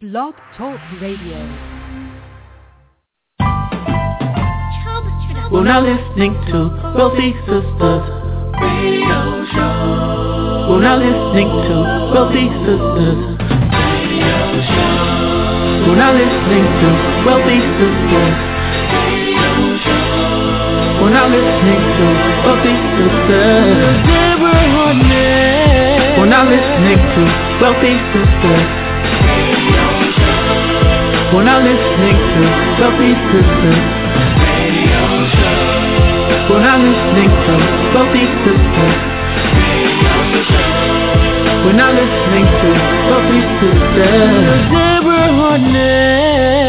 Blog Talk Radio. We're now listening to Wealthy Sistas Radio Show. We're now listening to Wealthy Sistas Radio Show. We're now listening to Wealthy Sistas Radio Show. We're now listening to Wealthy Sistas. Deborah Hardnett. We're now listening to Wealthy Sistas We're now listening to Radio Show. We're now listening to Radio Show. We're now listening to Wealthy Sistas. Deborah Hardnett.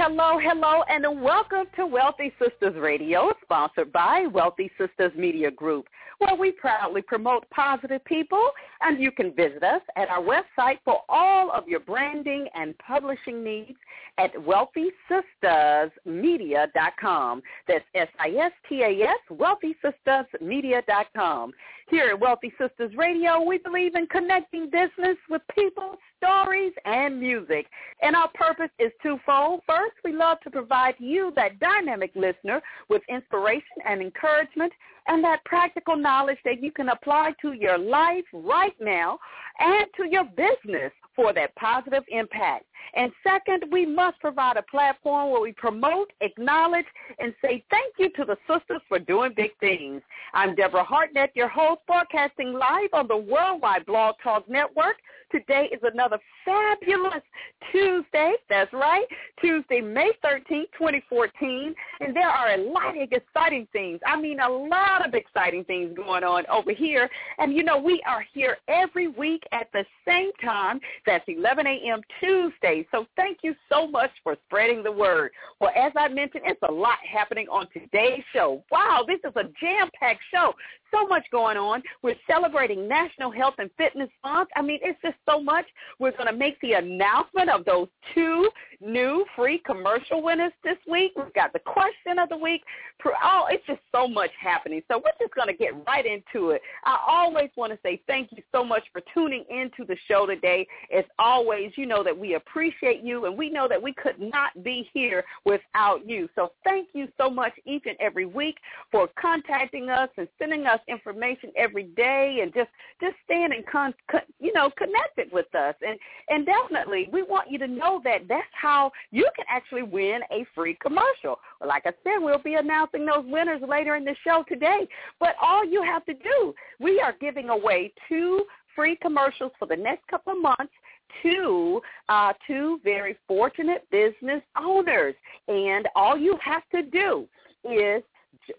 Hello, hello, and welcome to Wealthy Sistas Radio, sponsored by Wealthy Sistas Media Group, where we proudly promote positive people, and you can visit us at our website for all of your branding and publishing needs at wealthysistasmedia.com. That's S-I-S-T-A-S, wealthysistasmedia.com. Here at Wealthy Sistas Radio, we believe in connecting business with people, stories, and music. And our purpose is twofold. First, we love to provide you, that dynamic listener, with inspiration and encouragement and that practical knowledge that you can apply to your life right now and to your business for that positive impact. And second, we must provide a platform where we promote, acknowledge, and say thank you to the sisters for doing big things. I'm Deborah Hardnett, your host, broadcasting live on the Worldwide Blog Talk Network. Today is another fabulous Tuesday. That's right, Tuesday, May 13, 2014. And there are a lot of exciting things. I mean, a lot of exciting things going on over here. And, you know, we are here every week at the same time. That's 11 a.m. Tuesday. So thank you so much for spreading the word. Well, as I mentioned, it's a lot happening on today's show. Wow, this is a jam-packed show. So much going on. We're celebrating National Health and Fitness Month. I mean, it's just so much. We're going to make the announcement of those two new free commercial winners this week. We've got the question of the week. Oh, it's just so much happening. So we're just going to get right into it. I always want to say thank you so much for tuning into the show today. As always, you know that we appreciate you and we know that we could not be here without you. So thank you so much each and every week for contacting us and sending us information every day and just just staying in con, con you know connected with us and and definitely we want you to know that that's how you can actually win a free commercial. Well, like I said, we'll be announcing those winners later in the show today. But all you have to do, we are giving away two free commercials for the next couple of months to uh, two very fortunate business owners. And all you have to do is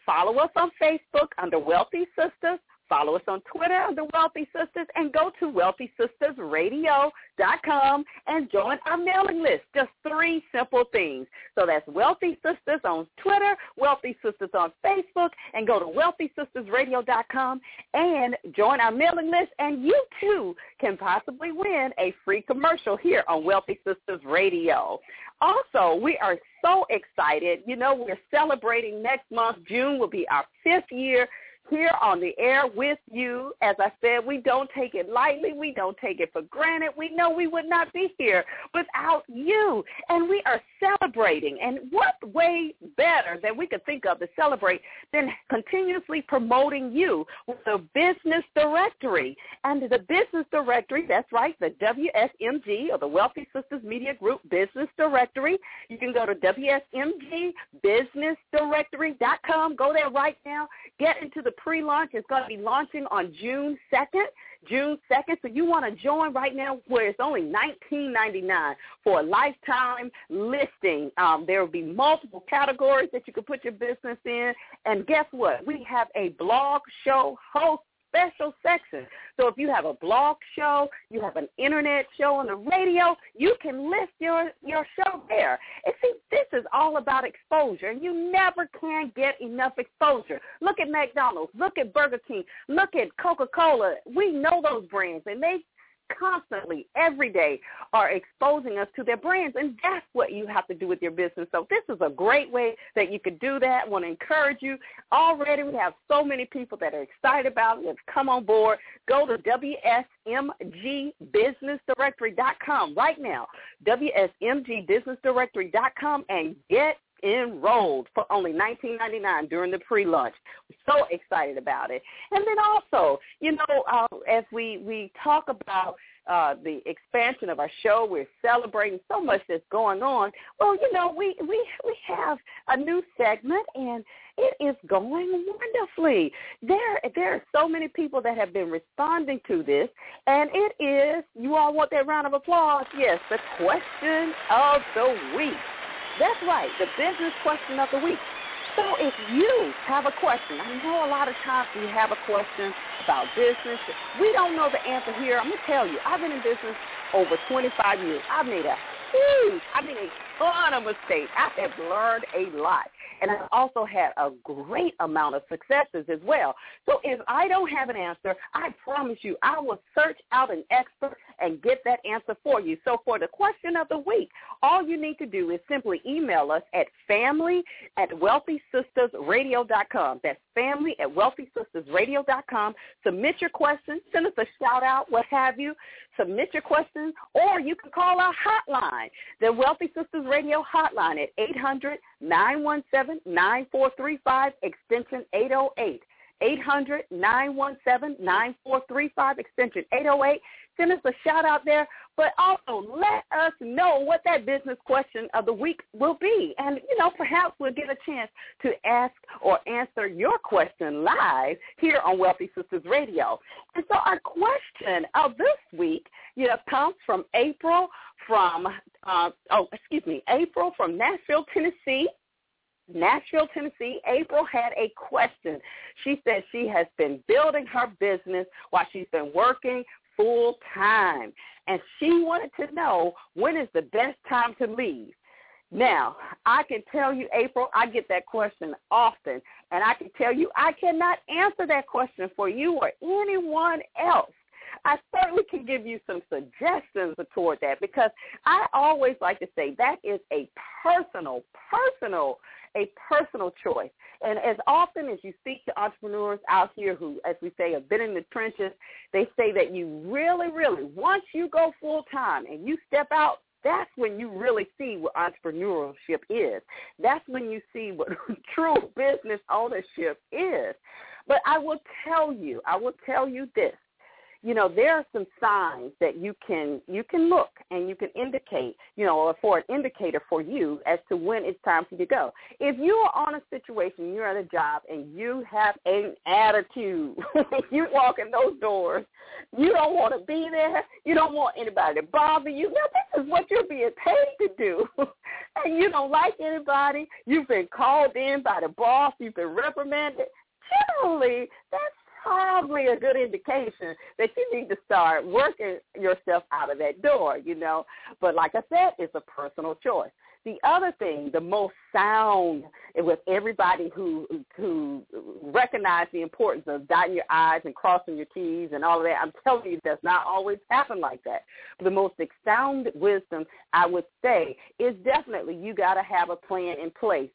follow us on Facebook under Wealthy Sistas. Follow us on Twitter under Wealthy Sistas, and go to wealthysistasradio.com and join our mailing list. Just three simple things. So that's Wealthy Sistas on Twitter, Wealthy Sistas on Facebook, and go to wealthysistasradio.com and join our mailing list. And you too can possibly win a free commercial here on Wealthy Sistas Radio. Also, we are so excited. You know, we're celebrating next month. June will be our fifth year here on the air with you. As I said, we don't take it lightly. We don't take it for granted. We know we would not be here without you. And we are celebrating. And what way better that we could think of to celebrate than continuously promoting you with the business directory. And the business directory, that's right, the WSMG or the Wealthy Sistas Media Group Business Directory. You can go to WSMGBusinessDirectory.com. Go there right now. Get into the pre-launch. It's going to be launching on June 2nd. June 2nd. So you want to join right now where it's only $19.99 for a lifetime listing. Um, there will be multiple categories that you can put your business in. And guess what? We have a blog show host special section. So if you have a blog show, you have an internet show on the radio, you can list your, your show there. And see, this is all about exposure, and you never can get enough exposure. Look at McDonald's. Look at Burger King. Look at Coca-Cola. We know those brands, and they constantly, every day, are exposing us to their brands. And that's what you have to do with your business. So this is a great way that you could do that. I want to encourage you. Already we have so many people that are excited about it, have come on board. Go to WSMGBusinessDirectory.com right now, WSMGBusinessDirectory.com and get enrolled for only $19.99 during the pre-launch. so excited about it. And then also, you know, uh, as we, we talk about uh, the expansion of our show. We're celebrating so much that's going on. Well, you know, we we we have a new segment, and it is going wonderfully. There there are so many people that have been responding to this, and it is. You all want that round of applause? Yes, the question of the week. That's right, the business question of the week. So if you have a question, I know a lot of times we have a question about business. We don't know the answer here. I'm going to tell you, I've been in business over 25 years. I've made a huge, I mean a ton of mistakes. I have learned a lot. And I've also had a great amount of successes as well. So if I don't have an answer, I promise you I will search out an expert and get that answer for you. So for the question of the week, all you need to do is simply email us at family at wealthysistasradio.com. That's family at wealthysistasradio.com. Submit your questions. Send us a shout out, what have you. Submit your questions, or you can call our hotline, the Wealthy Sistas Radio hotline at 800-917-9435, extension 808. 800-917-9435, extension 808. Send us a shout out there, but also let us know what that business question of the week will be. And, you know, perhaps we'll get a chance to ask or answer your question live here on Wealthy Sistas Radio. And so our question of this week, you know, comes from April from, uh, oh, excuse me, April from Nashville, Tennessee. Nashville, Tennessee, April had a question. She said she has been building her business while she's been working full time. And she wanted to know when is the best time to leave. Now, I can tell you, April, I get that question often. And I can tell you I cannot answer that question for you or anyone else. I certainly can give you some suggestions toward that because I always like to say that is a personal, personal a personal choice. And as often as you speak to entrepreneurs out here who, as we say, have been in the trenches, they say that you really, really, once you go full time and you step out, that's when you really see what entrepreneurship is. That's when you see what true business ownership is. But I will tell you, I will tell you this you know there are some signs that you can you can look and you can indicate you know or for an indicator for you as to when it's time for you to go. If you are on a situation you're at a job and you have an attitude you walk in those doors you don't want to be there you don't want anybody to bother you. Now this is what you're being paid to do. And you don't like anybody. You've been called in by the boss. You've been reprimanded. Generally that's probably a good indication that you need to start working yourself out of that door, you know. But like I said, it's a personal choice. The other thing, the most sound with everybody who who recognize the importance of dotting your I's and crossing your T's and all of that, I'm telling you, does not always happen like that. The most sound wisdom, I would say, is definitely you got to have a plan in place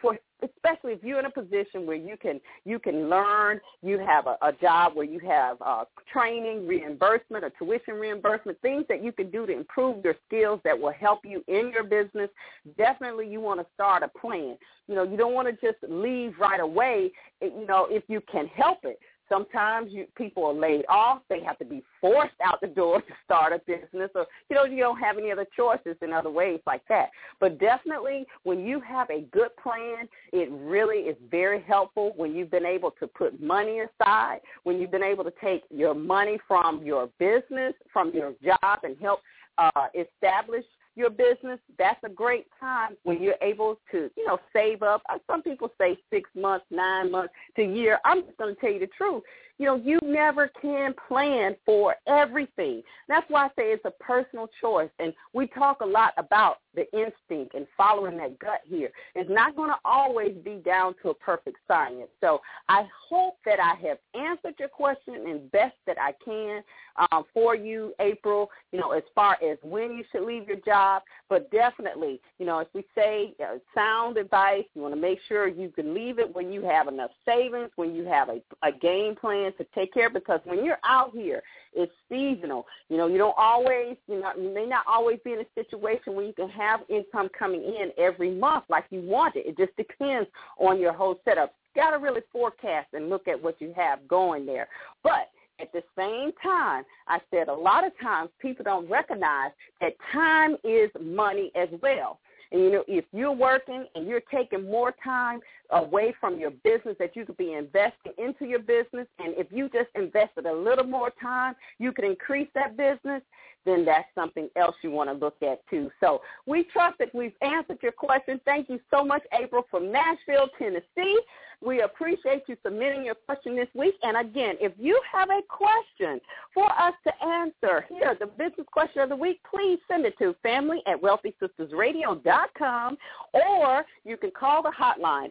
for especially if you're in a position where you can you can learn, you have a, a job where you have uh, training, reimbursement, or tuition reimbursement, things that you can do to improve your skills that will help you in your business. Definitely, you want to start a plan. You know, you don't want to just leave right away. You know, if you can help it. Sometimes you, people are laid off. They have to be forced out the door to start a business or, you know, you don't have any other choices in other ways like that. But definitely when you have a good plan, it really is very helpful when you've been able to put money aside, when you've been able to take your money from your business, from your job and help uh, establish your business, that's a great time when you're able to, you know, save up. Uh, some people say six months, nine months to year. I'm just going to tell you the truth. You know, you never can plan for everything. That's why I say it's a personal choice. And we talk a lot about the instinct and following that gut here is not going to always be down to a perfect science. So I hope that I have answered your question and best that I can um, for you, April, you know, as far as when you should leave your job. But definitely, you know, as we say, uh, sound advice, you want to make sure you can leave it when you have enough savings, when you have a, a game plan to take care, because when you're out here, it's seasonal. You know, you don't always, you know, you may not always be in a situation where you can have income coming in every month like you want it. It just depends on your whole setup. You got to really forecast and look at what you have going there. But at the same time, I said a lot of times people don't recognize that time is money as well. And you know, if you're working and you're taking more time away from your business that you could be investing into your business, and if you just invested a little more time, you could increase that business, then that's something else you want to look at too. So we trust that we've answered your question. Thank you so much, April, from Nashville, Tennessee. We appreciate you submitting your question this week. And again, if you have a question for us to answer here, the business question of the week, please send it to family at wealthysistasradio.com or you can call the hotline,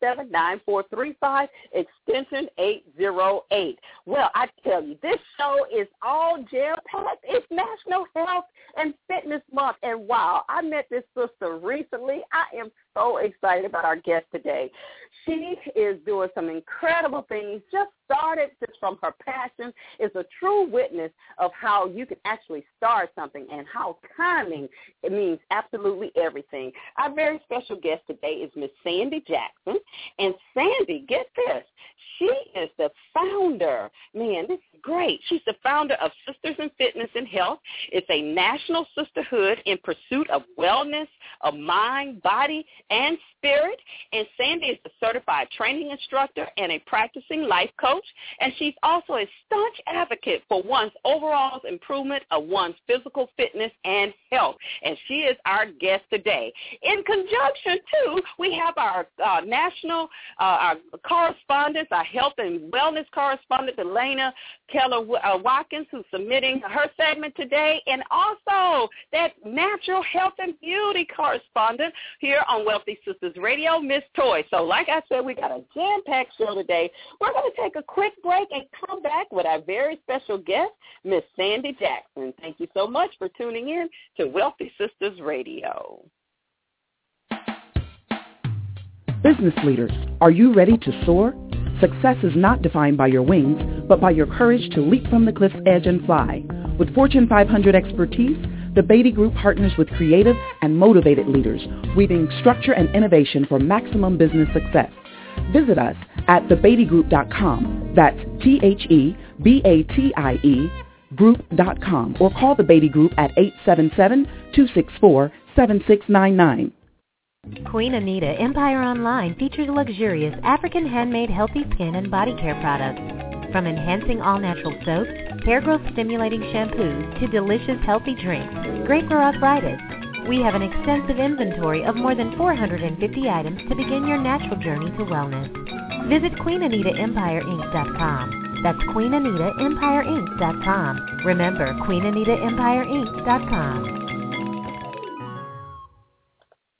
800-917-9435, extension 808. Well, I tell you, this show is all jam-packed. It's National Health and Fitness Month. And wow, I met this sister recently. I am so excited about our guest today. She is doing some incredible things, just started just from her passion, is a true witness of how you can actually start something and how timing it means absolutely everything. Our very special guest today is Miss Sandi Jackson. And Sandi, get this, she is the founder. Man, this is great. She's the founder of Sisters in Fitness and Health. It's a national sisterhood in pursuit of wellness of mind, body, and spirit. And Sandi is a certified training instructor and a practicing life coach. And she's also a staunch advocate for one's overall improvement of one's physical fitness and health. And she is our guest today. In conjunction, too, we have our uh, national uh, our correspondent, our health and wellness correspondent, Elena Keller uh, Watkins, who's submitting her segment today, and also that natural health and beauty correspondent here on Wealthy Sistas Radio, Miss Toy. So like I said, we got a jam-packed show today. We're going to take a quick break and come back with our very special guest, Miss Sandi Jackson. Thank you so much for tuning in to Wealthy Sistas Radio. Business leaders, are you ready to soar? Success is not defined by your wings, but by your courage to leap from the cliff's edge and fly. With Fortune 500 expertise, the Beatty Group partners with creative and motivated leaders, weaving structure and innovation for maximum business success. Visit us at thebeattygroup.com. That's T-H-E-B-A-T-I-E group.com or call the Beatty Group at 877-264-7699. Queen Anita Empire Online features luxurious African handmade healthy skin and body care products. From enhancing all natural soaps, hair growth stimulating shampoos, to delicious healthy drinks, great for arthritis. We have an extensive inventory of more than 450 items to begin your natural journey to wellness. Visit QueenAnitaEmpireInc.com. That's QueenAnitaEmpireInc.com. Remember, QueenAnitaEmpireInc.com.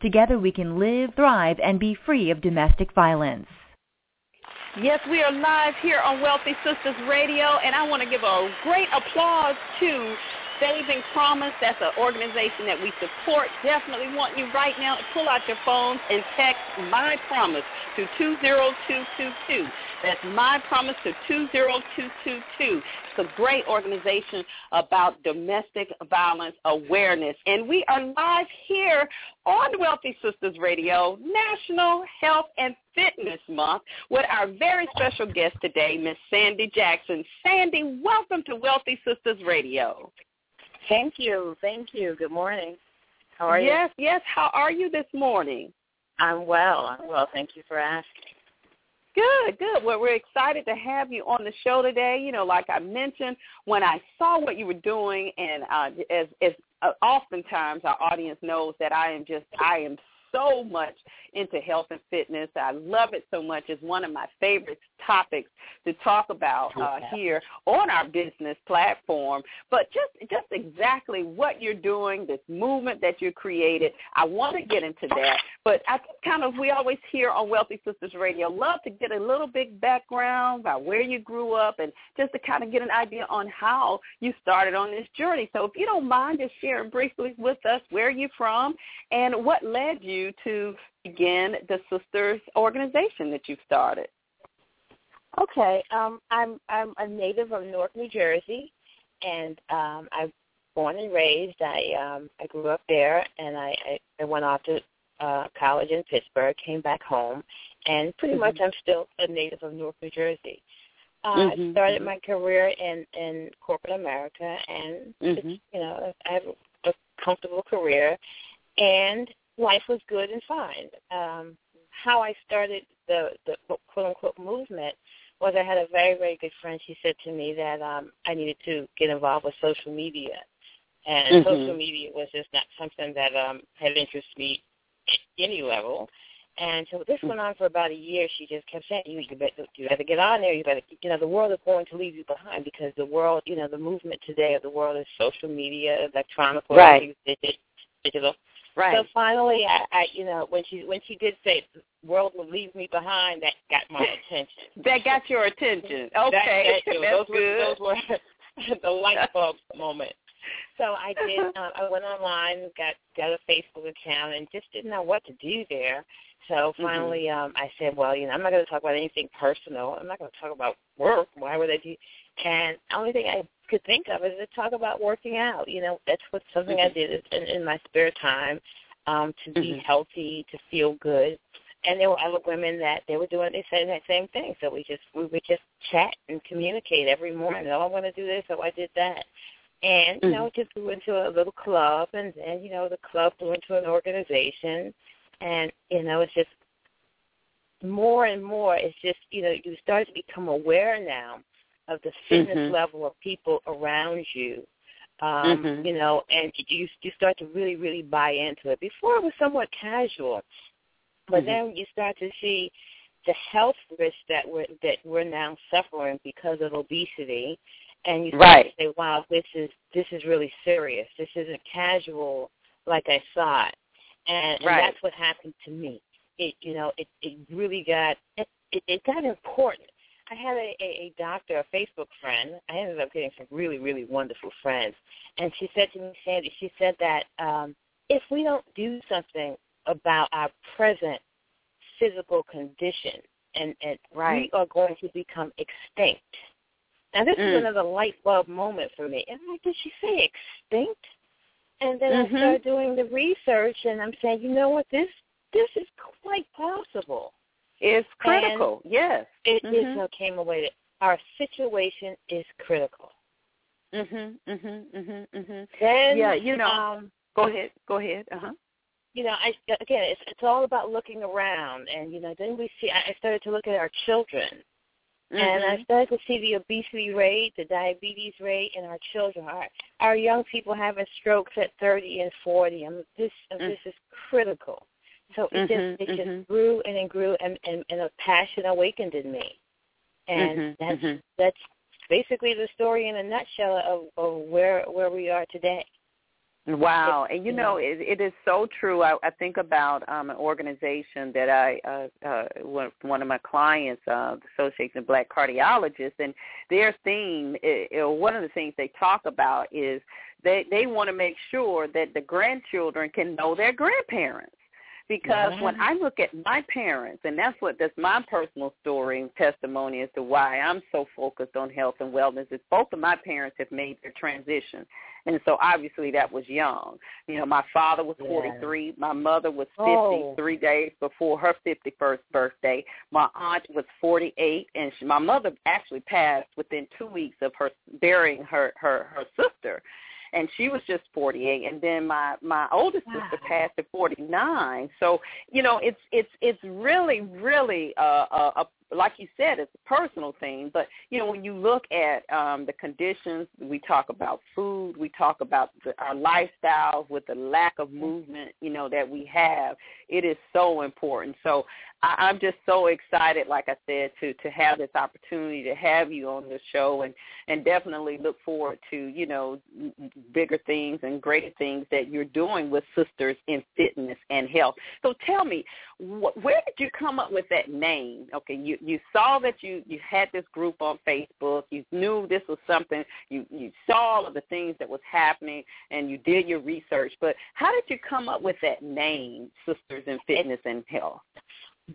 Together we can live, thrive, and be free of domestic violence. Yes, we are live here on Wealthy Sistas Radio, and I want to give a great applause to Saving Promise. That's an organization that we support. Definitely want you right now to pull out your phones and text My Promise to 20222. That's My Promise to 20222. It's a great organization about domestic violence awareness. And we are live here on Wealthy Sistas Radio, National Health and Fitness Month, with our very special guest today, Miss Sandi Jackson. Sandi, welcome to Wealthy Sistas Radio. Thank you. Thank you. Good morning. How are yes, you? Yes, yes. How are you this morning? I'm well. I'm well. Thank you for asking. Good, good. Well, we're excited to have you on the show today. You know, like I mentioned, when I saw what you were doing, and uh, as as uh, oftentimes our audience knows that I am just I am so much into health and fitness. I love it so much. It's one of my favorite topics to talk about uh, here on our business platform. But just just exactly what you're doing, this movement that you created, I want to get into that. But I kind of we always hear on Wealthy Sistas Radio, love to get a little bit background about where you grew up and just to kind of get an idea on how you started on this journey. So if you don't mind just sharing briefly with us where you're from and what led you to begin the sisters organization that you've started. Okay, um, I'm I'm a native of Newark, New Jersey, and um, I'm born and raised. I um, I grew up there, and I, I, I went off to uh, college in Pittsburgh, came back home, and pretty mm-hmm. much I'm still a native of Newark, New Jersey. Uh, mm-hmm. I started my career in in corporate America, and mm-hmm. you know I have a comfortable career, and life was good and fine. Um, how I started the the quote unquote movement was I had a very very good friend. She said to me that um, I needed to get involved with social media, and mm-hmm. social media was just not something that um, had interested me at any level. And so this went on for about a year. She just kept saying, "You, you better, you better get on there. You better, you know, the world is going to leave you behind because the world, you know, the movement today of the world is social media, electronic, right. digital. Right. So finally, I, I, you know, when she when she did say the world will leave me behind, that got my attention. that got your attention. Okay, that, that, that's those good. Were, those were the light bulb moment. So I did. Um, I went online, got got a Facebook account, and just didn't know what to do there. So mm-hmm. finally, mm-hmm. um, I said, "Well, you know, I'm not going to talk about anything personal. I'm not going to talk about work. Why would I do?" And the only thing I could think of is to talk about working out. You know, that's what something mm-hmm. I did in, in my spare time um, to be mm-hmm. healthy, to feel good. And there were other women that they were doing they said that same thing. So we just we would just chat and communicate every morning. Oh, I want to do this. Oh, I did that. And you mm-hmm. know, it just grew into a little club, and then you know, the club grew into an organization, and you know, it's just more and more. It's just you know, you start to become aware now of the fitness mm-hmm. level of people around you um, mm-hmm. you know, and you you start to really really buy into it. Before it was somewhat casual, but mm-hmm. then you start to see the health risks that we're that we're now suffering because of obesity, and you start right. to say, "Wow, this is this is really serious. This isn't casual like I thought." And, right. and that's what happened to me. It you know it it really got it, it, it got important I had a, a, a doctor, a Facebook friend. I ended up getting some really, really wonderful friends. And she said to me, Sandi, she said that um, if we don't do something about our present physical condition, and, and right. we are going to become extinct. Now, this mm. is another light bulb moment for me. And I'm like, did she say extinct? And then mm-hmm. I started doing the research, and I'm saying, you know what, this this is quite possible is critical. And yes, it mm-hmm. is came away. Our situation is critical. Mhm, mhm, mhm, mhm. Then yeah, you know. Um, go ahead. Go ahead. Uh huh. You know, I again, it's it's all about looking around, and you know, then we see. I started to look at our children, mm-hmm. and I started to see the obesity rate, the diabetes rate in our children. Our our young people having strokes at thirty and forty. I mean, this mm-hmm. this is critical. So it mm-hmm, just it mm-hmm. just grew and it grew and, and and a passion awakened in me. And mm-hmm, that's mm-hmm. that's basically the story in a nutshell of, of where where we are today. Wow, and you know it, it is so true. I, I think about um, an organization that I uh, uh, one, one of my clients, uh, the Association of Black Cardiologists, and their theme, is, one of the things they talk about is they they want to make sure that the grandchildren can know their grandparents because when I look at my parents, and that's what that's my personal story and testimony as to why I'm so focused on health and wellness is both of my parents have made their transition. And so obviously that was young. You know, my father was 43. Yeah. My mother was 53 oh. days before her 51st birthday. My aunt was 48, and she, my mother actually passed within two weeks of her burying her her her sister. And she was just 48, and then my my oldest wow. sister passed at 49. So you know, it's it's it's really really a, a, a like you said, it's a personal thing. But you know, when you look at um, the conditions, we talk about food, we talk about the, our lifestyles with the lack of movement, you know, that we have. It is so important. So I, I'm just so excited, like I said, to to have this opportunity to have you on the show, and and definitely look forward to you know bigger things and greater things that you're doing with sisters in fitness and health. So tell me, wh- where did you come up with that name? Okay, you you saw that you you had this group on Facebook. You knew this was something. You you saw all of the things that was happening, and you did your research. But how did you come up with that name, Sisters in Fitness and Health?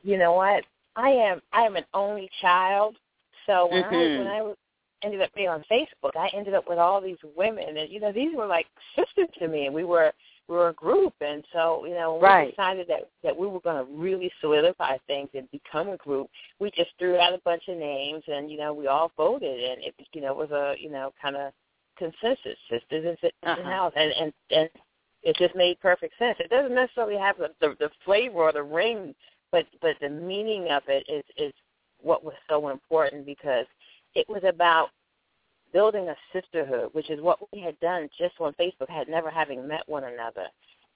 You know what? I am I am an only child, so when mm-hmm. I when I was ended up being on Facebook, I ended up with all these women, and you know these were like sisters to me, and we were we were a group, and so you know when right. we decided that that we were going to really solidify things and become a group, we just threw out a bunch of names, and you know we all voted, and it you know was a you know kind of consensus, sisters in fitness uh-huh. and health, and and and it just made perfect sense. It doesn't necessarily have the, the the flavor or the ring, but but the meaning of it is is what was so important because it was about building a sisterhood, which is what we had done just on Facebook, had never having met one another,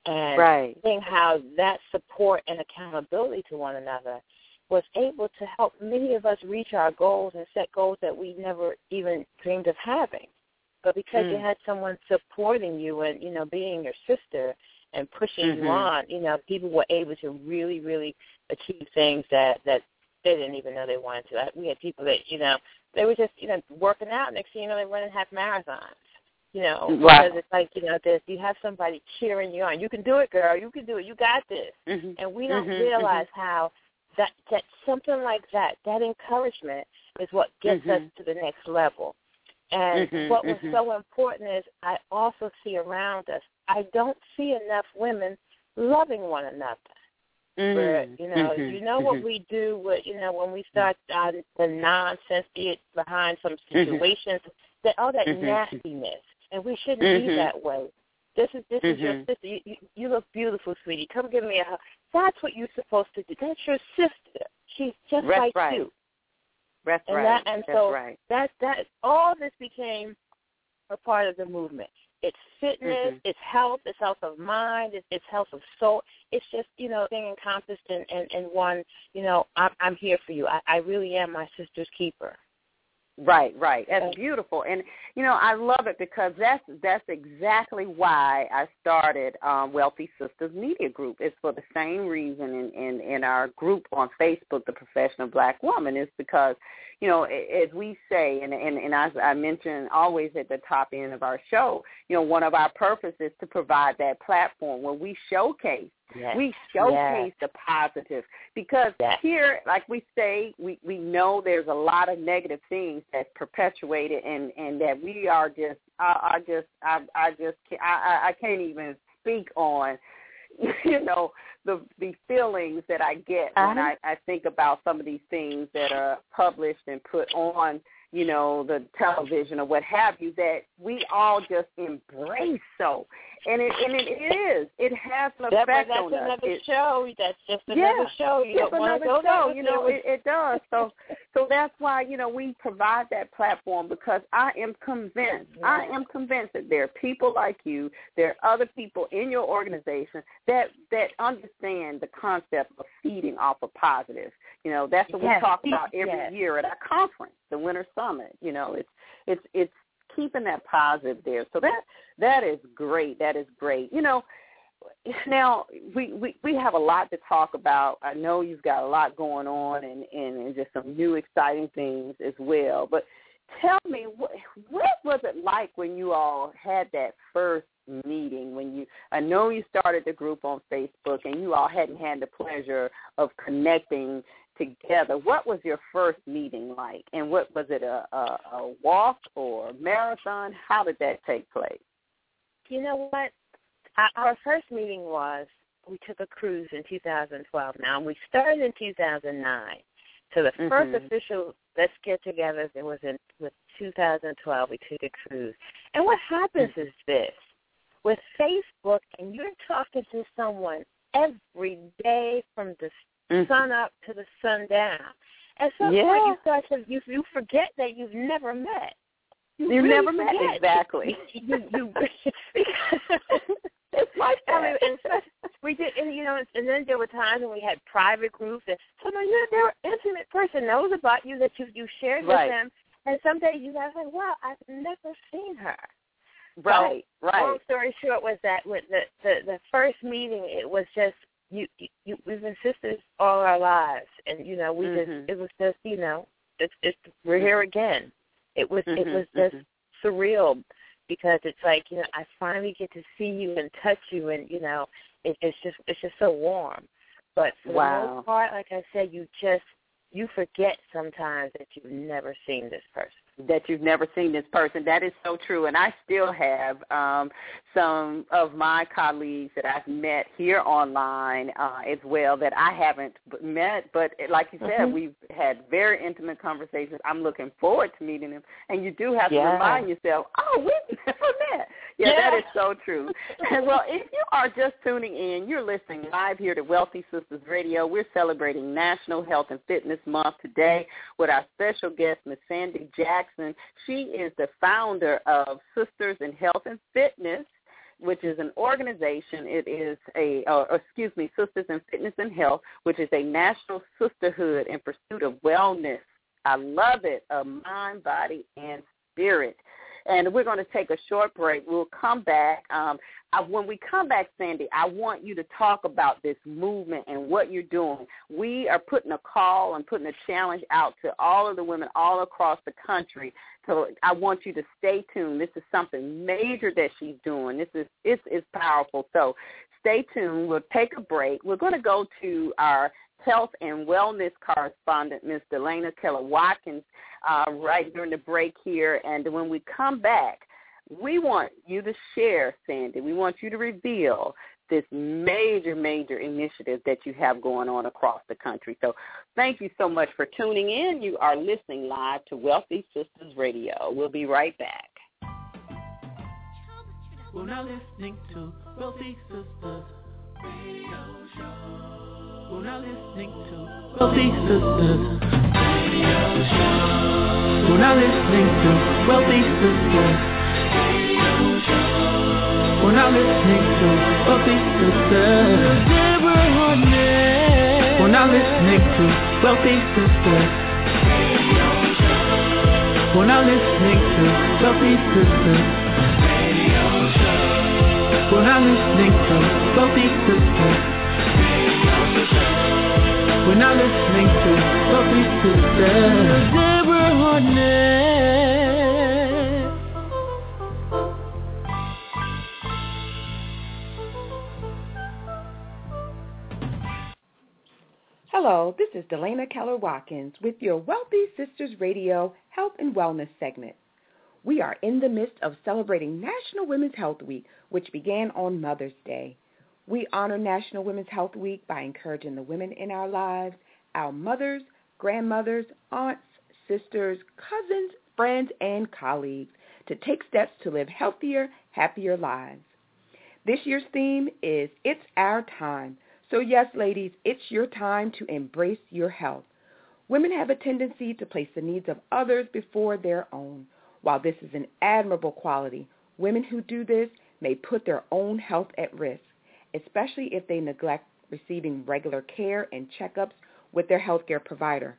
and right. seeing how that support and accountability to one another was able to help many of us reach our goals and set goals that we never even dreamed of having. But because mm. you had someone supporting you and you know being your sister and pushing mm-hmm. you on, you know people were able to really, really achieve things that that they didn't even know they wanted to. We had people that you know they were just you know working out. Next thing you know, they're running half marathons. You know, right. because it's like you know, this you have somebody cheering you on. You can do it, girl. You can do it. You got this. Mm-hmm. And we don't mm-hmm. realize mm-hmm. how that that something like that, that encouragement, is what gets us Mm-hmm. to the next level. And Mhm, what was mhm. so important is I also see around us. I don't see enough women loving one another. Where Mm, you know, mhm, you know what mhm. we do. With you know, when we start uh, the nonsense it behind some situations, that all that Mhm. nastiness, and we shouldn't be that way. This is this is your sister. You, you you look beautiful, sweetie. Come give me a hug. That's what you're supposed to do. That's your sister. She's just That's like right. you. That's And right. that and That's so right. that that all this became a part of the movement. It's fitness, Mhm. it's health, it's health of mind, it's, it's health of soul. It's just you know being encompassed in, in, in one. You know, I'm I'm here for you. I, I really am my sister's keeper. Right, right. That's beautiful, and you know I love it because that's that's exactly why I started um, Wealthy Sistas Media Group. It's for the same reason in, in in our group on Facebook, the Professional Black Woman, is because you know as we say, and and and as I mentioned always at the top end of our show, you know one of our purposes is to provide that platform where we showcase Yes. we showcase the positive because Yes. here, like we say, we we know there's a lot of negative things that's perpetuated, and and that we are just, I, I just, I, I just, I, I I can't even speak on, you know, the the feelings that I get when Uh-huh. I I think about some of these things that are published and put on you know, the television or what have you, that we all just embrace so. And it and it is. It has an That, effect that's on us. another It- show. That's just yeah, another show. You it's don't want to another go show. You know, it. it, it does. So, so that's why you know we provide that platform because I am convinced. I am convinced that there are people like you. There are other people in your organization that that understand the concept of feeding off of positive. You know, that's what Yes, we talk about every yes. year at our conference, the Winter Summit. You know, it's it's it's keeping that positive there. So that that is great. That is great. You know, now we, we we have a lot to talk about. I know you've got a lot going on and and, and just some new exciting things as well. But tell me what what was it like when you all had that first meeting when you I know you started the group on Facebook and you all hadn't had the pleasure of connecting together. What was your first meeting like? And what was it a a, a walk or a marathon? How did that take place? You know what? Our, first meeting was we took a cruise in 2012. Now we started in 2009, So the mm-hmm. first official let's get together it was in with 2012. We took a cruise, and what happens mm-hmm. is this: with Facebook, and you're talking to someone every day from the mm-hmm. sun up to the sun down. At some yeah. point, you start to you you forget that you've never met. You, you really never forget. met exactly. you, you, it's like that. I mean, and so we did, and you know, and then there were times when we had private groups, and so you know, there were intimate person knows about you that you you shared right. with them, and someday you guys like, wow, I've never seen her. Right, so, right. Long story short was that with the the the first meeting, it was just you, you we've been sisters all our lives, and you know we mm-hmm. just it was just you know it's it's we're here again. It was mm-hmm, it was just mm-hmm. surreal because it's like you know I finally get to see you and touch you, and you know it, it's just it's just so warm. But for wow. the most part, like I said, you just you forget sometimes that you've never seen this person that you've never seen this person. That is so true. And I still have um, some of my colleagues that I've met here online uh, as well that I haven't met. But like you said, mm-hmm. we've had very intimate conversations. I'm looking forward to meeting them. And you do have yeah. to remind yourself, oh, we've never met. Yeah, yeah. that is so true. well, if you are just tuning in, you're listening live here to Wealthy Sistas Radio. We're celebrating National Health and Fitness Month today with our special guest, Miss Sandi Jackson. She is the founder of Sisters in Health and Fitness, which is an organization. It is a, uh, excuse me, Sisters in Fitness and Health, which is a national sisterhood in pursuit of wellness. I love it, of mind, body, and spirit and we're going to take a short break. We'll come back. Um, I, when we come back, Sandi, I want you to talk about this movement and what you're doing. We are putting a call and putting a challenge out to all of the women all across the country. So I want you to stay tuned. This is something major that she's doing. This is it's, it's powerful. So stay tuned. We'll take a break. We're going to go to our health and wellness correspondent, Ms. Delana Keller Watkins, uh, right during the break here. And when we come back, we want you to share, Sandi. We want you to reveal this major, major initiative that you have going on across the country. So thank you so much for tuning in. You are listening live to Wealthy Sistas Radio. We'll be right back. We're now listening to Wealthy Sistas Radio Show. We're now listening to Wealthy Sistas. We're now listening to Wealthy Sistas. We're now listening to Wealthy Sistas. We're now listening to Wealthy Sistas. We're now listening to Wealthy Sistas. We're now listening to Wealthy Sistas. We're now listening to. Deborah Hardnett. Hello, this is Delana Keller Watkins with your Wealthy Sistas Radio Health and Wellness segment. We are in the midst of celebrating National Women's Health Week, which began on Mother's Day. We honor National Women's Health Week by encouraging the women in our lives, our mothers, grandmothers, aunts, sisters, cousins, friends, and colleagues to take steps to live healthier, happier lives. This year's theme is It's Our Time. So yes, ladies, it's your time to embrace your health. Women have a tendency to place the needs of others before their own. While this is an admirable quality, women who do this may put their own health at risk especially if they neglect receiving regular care and checkups with their healthcare provider.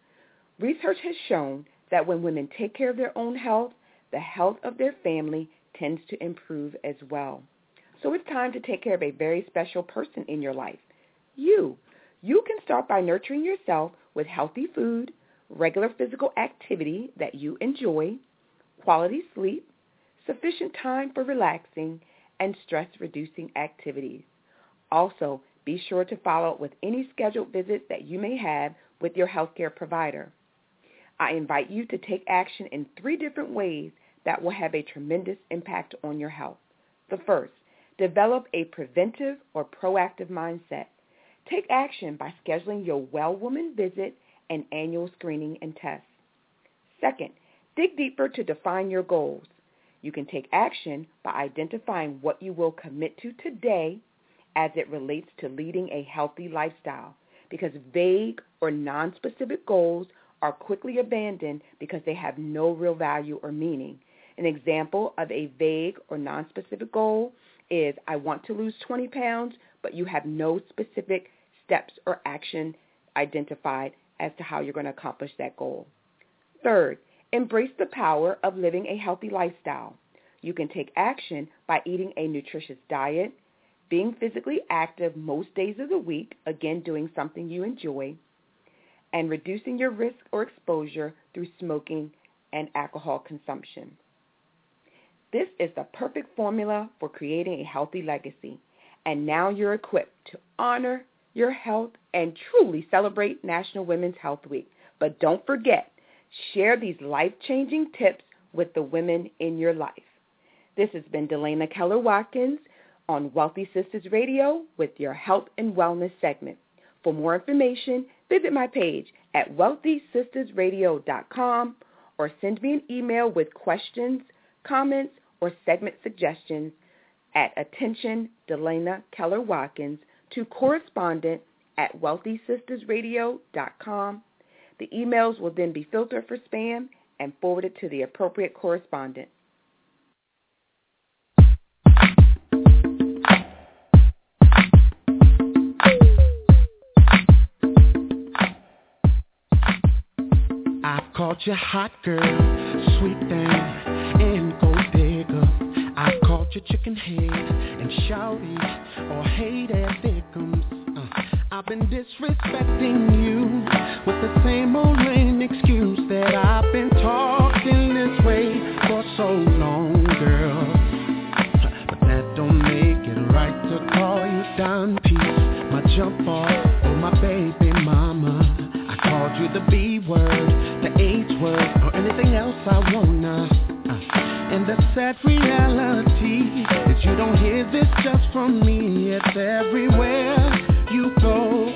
Research has shown that when women take care of their own health, the health of their family tends to improve as well. So it's time to take care of a very special person in your life. You. You can start by nurturing yourself with healthy food, regular physical activity that you enjoy, quality sleep, sufficient time for relaxing, and stress-reducing activities. Also, be sure to follow up with any scheduled visits that you may have with your healthcare provider. I invite you to take action in three different ways that will have a tremendous impact on your health. The first, develop a preventive or proactive mindset. Take action by scheduling your well woman visit and annual screening and tests. Second, dig deeper to define your goals. You can take action by identifying what you will commit to today as it relates to leading a healthy lifestyle because vague or nonspecific goals are quickly abandoned because they have no real value or meaning. An example of a vague or nonspecific goal is I want to lose 20 pounds, but you have no specific steps or action identified as to how you're going to accomplish that goal. Third, embrace the power of living a healthy lifestyle. You can take action by eating a nutritious diet, being physically active most days of the week, again doing something you enjoy, and reducing your risk or exposure through smoking and alcohol consumption. This is the perfect formula for creating a healthy legacy. And now you're equipped to honor your health and truly celebrate National Women's Health Week. But don't forget, share these life-changing tips with the women in your life. This has been Delana Keller Watkins on Wealthy Sistas Radio with your health and wellness segment. For more information, visit my page at wealthysistasradio.com or send me an email with questions, comments, or segment suggestions at attention Delana Keller Watkins to correspondent at wealthysistasradio.com. The emails will then be filtered for spam and forwarded to the appropriate correspondent. Caught you hot girl, sweet thing, and gold digger. I caught you chicken head and shouty or hated victims. Uh, I've been disrespecting you with the same old lame excuse that I've been talking this way for so long, girl. But that don't make it right to call you down piece, my jump off, or my baby sad reality is you don't hear this just from me. It's everywhere you go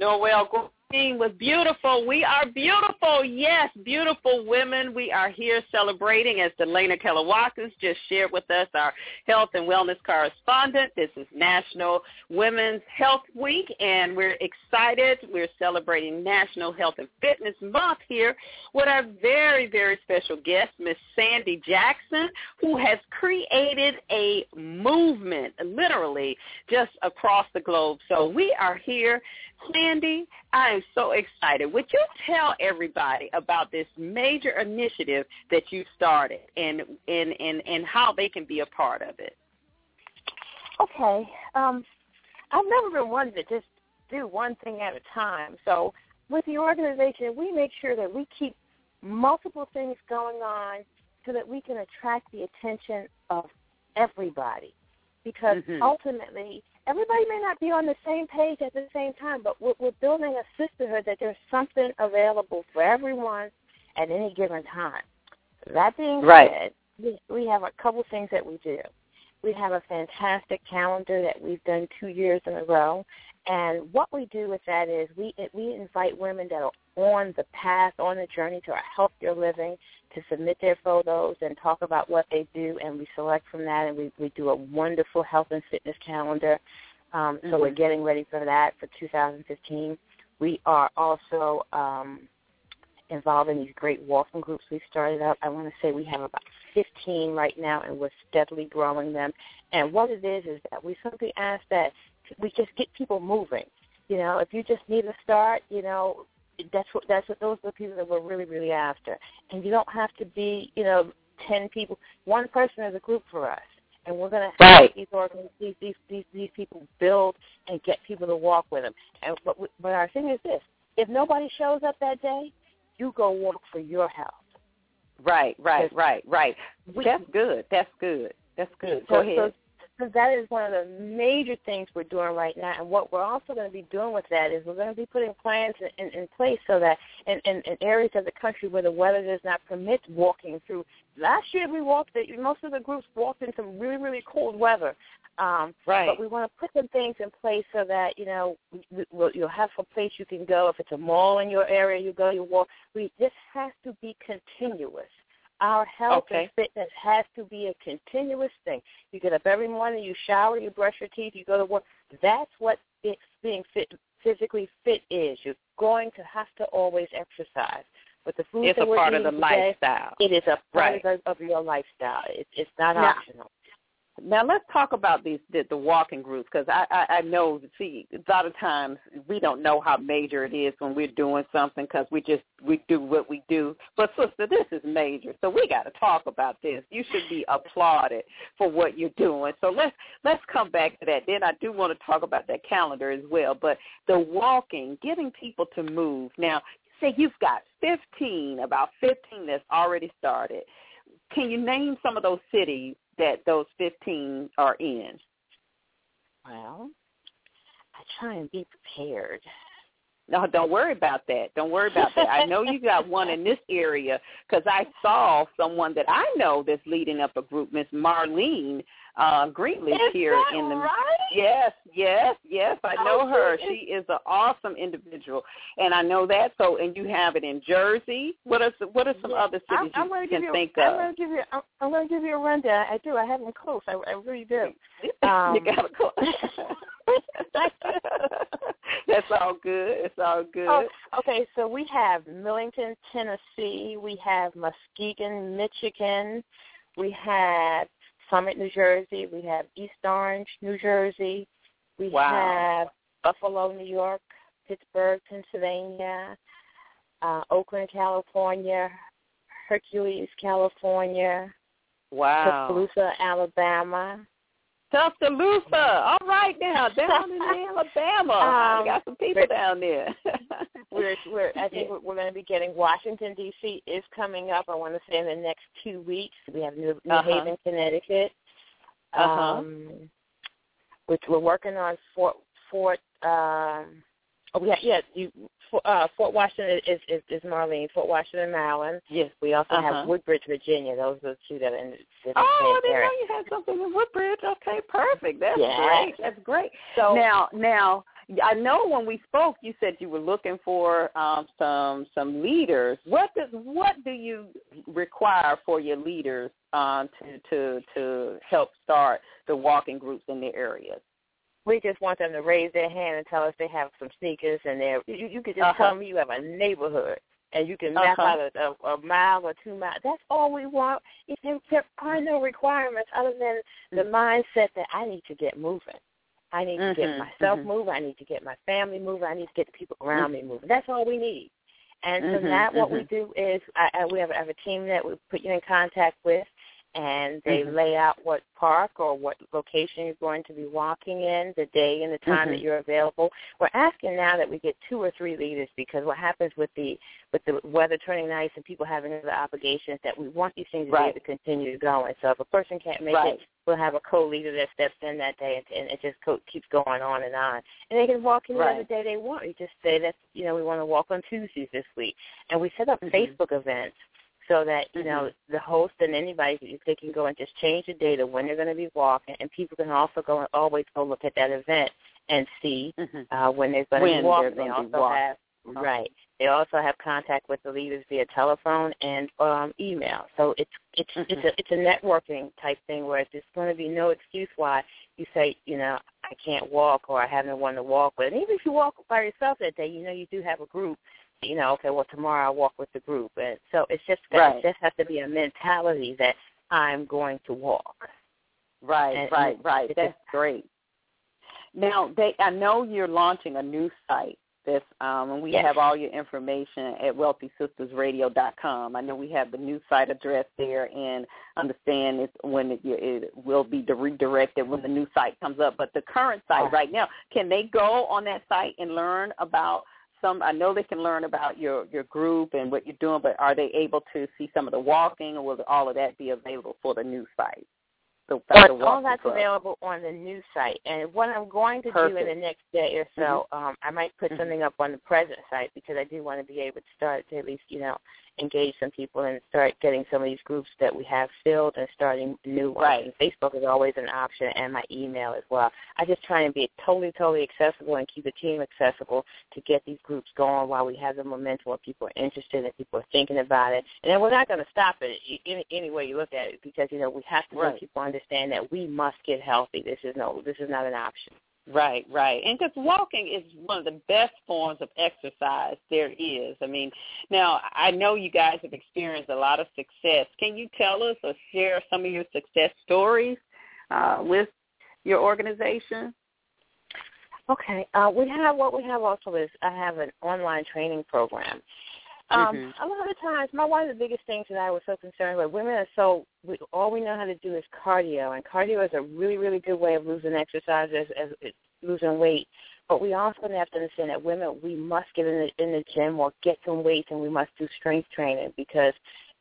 Noel Green was beautiful. We are beautiful. Yes, beautiful women. We are here celebrating, as Delana Keller just shared with us, our health and wellness correspondent. This is National Women's Health Week, and we're excited. We're celebrating National Health and Fitness Month here with our very, very special guest, Miss Sandi Jackson, who has created a movement, literally, just across the globe. So we are here. Sandi, I am so excited. Would you tell everybody about this major initiative that you started and and and, and how they can be a part of it? Okay. Um, I've never been one to just do one thing at a time. So with the organization, we make sure that we keep multiple things going on so that we can attract the attention of everybody. Because Mhm. ultimately, everybody may not be on the same page at the same time, but we're, we're building a sisterhood that there's something available for everyone at any given time. That being Right. said, we, we have a couple things that we do. We have a fantastic calendar that we've done two years in a row, and what we do with that is we we invite women that are on the path, on the journey to a healthier living, to submit their photos and talk about what they do, and we select from that, and we we do a wonderful health and fitness calendar. Um, so we're Mhm. getting ready for that for 2015. We are also um, involved in these great walking groups we've started up. I want to say we have about 15 right now, and we're steadily growing them. And what it is is that we simply ask that we just get people moving. You know, if you just need a start, you know, that's what that's what those are the people that we're really really after. And you don't have to be, you know, 10 people. One person is a group for us, and we're going to have Right. these these, these these these people build and get people to walk with them. And but but our thing is this: if nobody shows up that day, you go walk for your health. Right, right, right, right. We, That's good. That's good. That's good. Go ahead. So, because that is one of the major things we're doing right now. And what we're also going to be doing with that is we're going to be putting plans in, in, in place so that in, in, in areas of the country where the weather does not permit walking through. Last year we walked, most of the groups walked in some really, really cold weather. Um, right. But we want to put some things in place so that, you know, we'll, you'll have a place you can go. If it's a mall in your area, you go, you walk. We, this has to be continuous. Our health okay. and fitness has to be a continuous thing. You get up every morning, you shower, you brush your teeth, you go to work. That's what being fit, physically fit is. You're going to have to always exercise. But the food it's that a we're part eating of the today, lifestyle. It is a part right. of, of your lifestyle. It, it's not now, optional. Now let's talk about these the, the walking groups because I, I I know see a lot of times we don't know how major it is when we're doing something because we just we do what we do. But sister, this is major, so we got to talk about this. You should be applauded for what you're doing. So let's let's come back to that. Then I do want to talk about that calendar as well. But the walking, getting people to move. Now say you've got 15, about 15 that's already started. Can you name some of those cities that those 15 are in? Well, I try and be prepared. No, don't worry about that. Don't worry about that. I know you got one in this area because I saw someone that I know that's leading up a group, Miss Marlene uh, Greenleaf is here in the. Right? Yes, yes, yes. I know oh, her. She is an awesome individual, and I know that. So, and you have it in Jersey. What are what are some yeah. other cities I'm, you I'm can you, think I'm of? Gonna give you, I'm, I'm going to give you a rundown. I do. I have them close. I, I really do. Um, you got to close. That's all good. It's all good. Oh, okay, so we have Millington, Tennessee. We have Muskegon, Michigan. We have Summit, New Jersey. We have East Orange, New Jersey. We wow. have Buffalo, New York. Pittsburgh, Pennsylvania. Uh, Oakland, California. Hercules, California. Wow. Tuscaloosa, Alabama. Tuscaloosa. All right now, down in Alabama. Um, I got some people down there. we're, we're, I think we're going to be getting Washington D.C. is coming up. I want to say in the next two weeks. We have New, New uh-huh. Haven, Connecticut. Uh-huh. Um, which we're working on Fort Fort. Um, oh, we have, yeah, you, uh, Fort Washington is, is is Marlene. Fort Washington, Maryland. Yes. We also uh-huh. have Woodbridge, Virginia. Those are the two that are in the Oh, same I didn't know you had something in Woodbridge. Okay, perfect. That's Yeah. great. That's great. So now, now, I know when we spoke, you said you were looking for um, some some leaders. What does what do you require for your leaders um, to to to help start the walking groups in their areas? We just want them to raise their hand and tell us they have some sneakers and they're you, you could just Uh-huh. tell me you have a neighborhood and you can map Uh-huh. out a, a, a mile or two miles. That's all we want. There, are no requirements other than the mindset that I need to get moving. I need to get Mhm, myself mhm. moving. I need to get my family moving. I need to get the people around me moving. That's all we need. And from that, what we mhm. do is I, I, we have, I have a team that we put you in contact with, and they Mhm. lay out what park or what location you're going to be walking in, the day and the time that Mhm. you're available. We're asking now that we get two or three leaders because what happens with the with the weather turning nice and people having other obligations that we want these things to Right. be able to continue going. So if a person can't make Right. it, we'll have a co-leader that steps in that day, and, and it just co- keeps going on and on. And they can walk in Right. whatever day they want. We just say that you know we want to walk on Tuesdays this week, and we set up Mhm. Facebook events so that you know Mm-hmm. the host and anybody they can go and just change the data when they're going to be walking, and people can also go and always go look at that event and see Mhm. uh, when they're going to When be walking. they're They also walking. have right. They also have contact with the leaders via telephone and um, email. So it's it's Mhm. it's a it's a networking type thing where there's going to be no excuse why you say you know I can't walk or I haven't one to walk with. And even if you walk by yourself that day, you know you do have a group you know, okay, well tomorrow I'll walk with the group, and so it's just Right. it just has to be a mentality that I'm going to walk. Right, And- right, right. That's great. Now, they I know you're launching a new site This um, and we yes. have all your information at wealthysistasradio.com. I know we have the new site address there, and understand it's when it, it will be redirected when the new site comes up. But the current site right now, can they go on that site and learn about some? I know they can learn about your your group and what you're doing, but are they able to see some of the walking, or will all of that be available for the new site? but all that's club. available on the new site. And what I'm going to Perfect. do in the next day or so, mm-hmm. um, I might put mm-hmm. something up on the present site because I do want to be able to start to at least, you know, engage some people and start getting some of these groups that we have filled and starting new ones. Right. And Facebook is always an option and my email as well. I just try and be totally, totally accessible and keep the team accessible to get these groups going while we have the momentum where people are interested and people are thinking about it. And then we're not going to stop it any, any way you look at it because, you know, we have to right. make people understand that we must get healthy. This is no, this is not an option. Right, right. And because walking is one of the best forms of exercise there is. I mean, now I know you guys have experienced a lot of success. Can you tell us or share some of your success stories uh, with your organization? Okay. Uh, we have what we have also is I have an online training program. Um, mm-hmm. A lot of times, my one of the biggest things that I was so concerned with, women are so we, all we know how to do is cardio, and cardio is a really, really good way of losing exercise as, as losing weight. But we also have to understand that women, we must get in the in the gym or get some weights, and we must do strength training because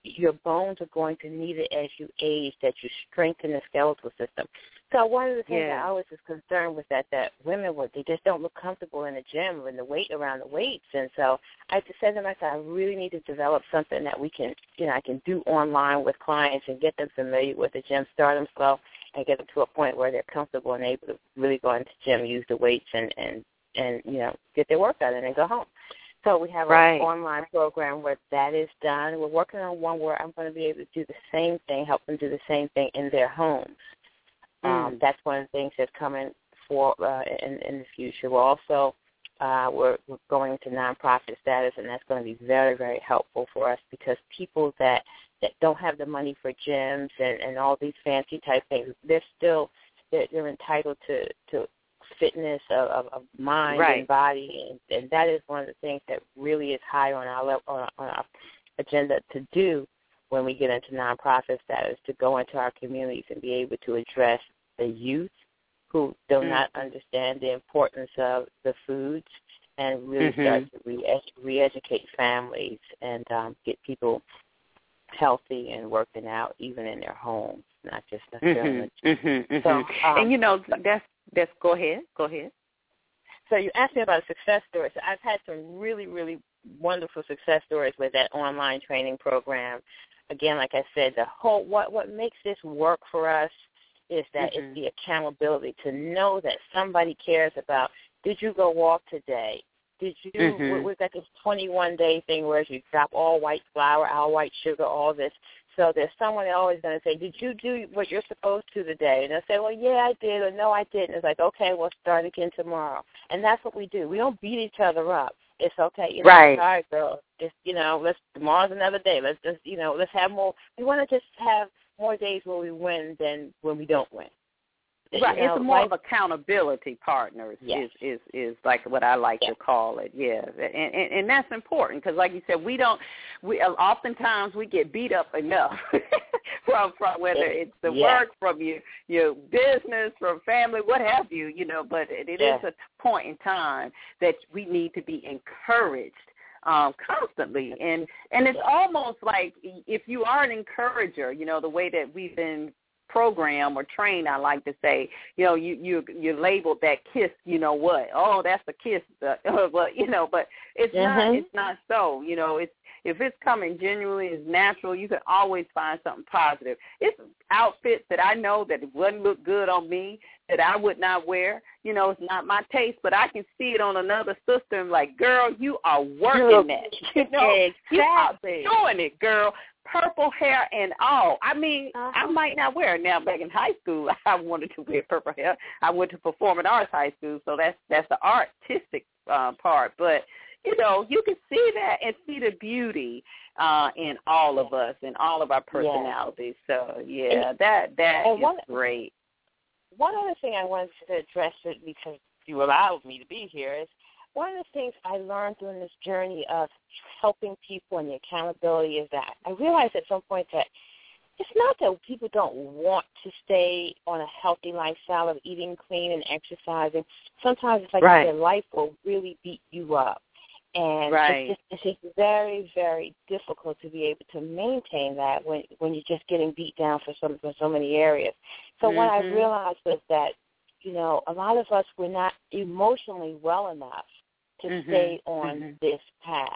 your bones are going to need it as you age, that you strengthen the skeletal system. So one of the things yeah. I always was concerned with that that women would they just don't look comfortable in the gym and the weight around the weights, and so I just said to myself, I really need to develop something that we can, you know, I can do online with clients and get them familiar with the gym, start them slow, and get them to a point where they're comfortable and able to really go into the gym, use the weights, and and and you know get their workout and then go home. So we have right. an online program where that is done. We're working on one where I'm going to be able to do the same thing, help them do the same thing in their homes. Mm. Um, that's one of the things that's coming for uh, in, in the future. We're also uh, we're, we're going into nonprofit status, and that's going to be very, very helpful for us because people that that don't have the money for gyms and, and all these fancy type things, they're still they're, they're entitled to to fitness of, of, of mind right. and body, and, and that is one of the things that really is high on our level, on, on our agenda to do when we get into nonprofit status to go into our communities and be able to address the youth who do mm-hmm. not understand the importance of the foods and really mm-hmm. start to re- re-educate families and um, get people healthy and working out even in their homes, not just necessarily. Mm-hmm. Mm-hmm. So, um, and you know that's that's go ahead, go ahead. So you asked me about success stories. I've had some really, really wonderful success stories with that online training program. Again, like I said, the whole what what makes this work for us is that mm-hmm. it's the accountability to know that somebody cares about. Did you go walk today? Did you? Mm-hmm. We've got this 21 day thing where you drop all white flour, all white sugar, all this. So there's someone always going to say, "Did you do what you're supposed to today?" And they'll say, "Well, yeah, I did," or "No, I didn't." It's like, "Okay, we'll start again tomorrow." And that's what we do. We don't beat each other up. It's okay. You know, right. All right, girl. Just you know, let's tomorrow's another day. Let's just you know, let's have more. We want to just have more days where we win than when we don't win. Right, you know, it's more life, of accountability partners. Yes. Is is is like what I like yes. to call it. Yeah, and and, and that's important because, like you said, we don't. We oftentimes we get beat up enough from from whether it's the yes. work, from your your business, from family, what have you. You know, but it, it yes. is a point in time that we need to be encouraged um, constantly. And and it's almost like if you are an encourager, you know, the way that we've been programmed or trained, I like to say, you know, you you you labeled that kiss, you know what? Oh, that's a kiss, but you know, but it's mm-hmm. not. It's not so. You know, it's if it's coming genuinely, it's natural. You can always find something positive. It's outfits that I know that it wouldn't look good on me that I would not wear. You know, it's not my taste, but I can see it on another sister and like, girl, you are working that. You know, exactly. you are doing it, girl. Purple hair and all. I mean, uh-huh. I might not wear it now. Back in high school, I wanted to wear purple hair. I went to performing arts high school, so that's that's the artistic uh, part. But you know, you can see that and see the beauty uh, in all of us and all of our personalities. So yeah, that that and is one, great. One other thing I wanted to address it because you allowed me to be here is one of the things I learned during this journey of helping people and the accountability is that I realized at some point that it's not that people don't want to stay on a healthy lifestyle of eating clean and exercising. Sometimes it's like right. their life will really beat you up. And right. it's, just, it's just very, very difficult to be able to maintain that when when you're just getting beat down for so for so many areas. So mm-hmm. what I realized was that, you know, a lot of us were not emotionally well enough to mm-hmm. stay on mm-hmm. this path.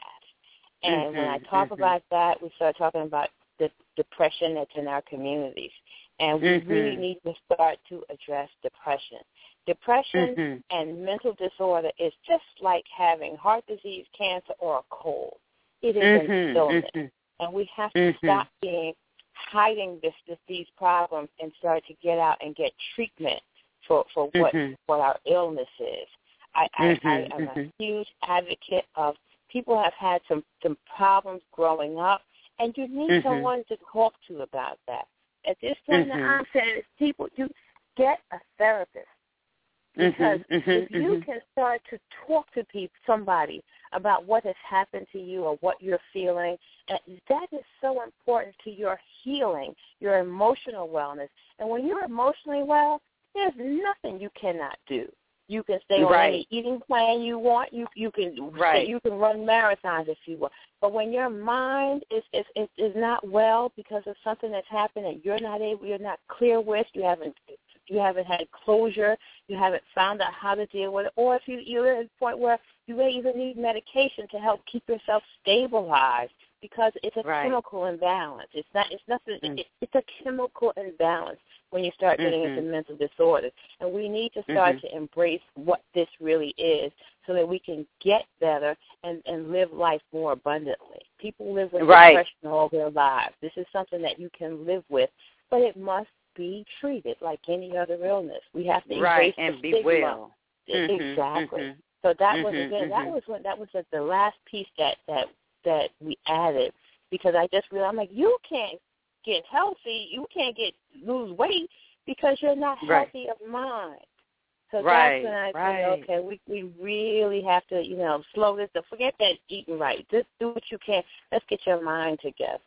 And when I Mm-hmm. talk about that, we start talking about the depression that's in our communities. And we really Mm-hmm. need to start to address depression. Depression Mm-hmm. and mental disorder is just like having heart disease, cancer, or a cold. It is an illness. And we have to stop being hiding this, this these problems and start to get out and get treatment for, for what Mhm. what our illness is. I, I, I am mhm. a huge advocate of people have had some some problems growing up, and you need Mhm. someone to talk to about that. At this point, Mhm. I'm saying is people, you get a therapist because Mhm, mhm, if you mhm. can start to talk to people, somebody about what has happened to you or what you're feeling, and that is so important to your healing, your emotional wellness. And when you're emotionally well, there's nothing you cannot do. You can stay on Right. any eating plan you want. You you can Right. you can run marathons if you want. But when your mind is is is, is not well because of something that's happened and you're not able, you're not clear with, you haven't you haven't had closure, you haven't found out how to deal with it, or if you you're at a point where you may even need medication to help keep yourself stabilized because it's a Right. chemical imbalance. It's not it's nothing Mm. it, it's a chemical imbalance when you start getting Mhm. into mental disorders. And we need to start Mhm. to embrace what this really is so that we can get better and, and live life more abundantly. People live with Right. depression all their lives. This is something that you can live with, but it must be treated like any other illness. We have to Right, embrace and the be stigma. well. Mhm, Exactly. mhm. So that was Mhm, again that mhm. was when that was the, the last piece that that that we added because I just realized I'm like you can't get healthy, you can't get lose weight because you're not Right. healthy of mind. So Right, that's when I right. said, okay, we we really have to, you know, slow this down. Forget that eating right. Just do what you can. Let's get your mind together.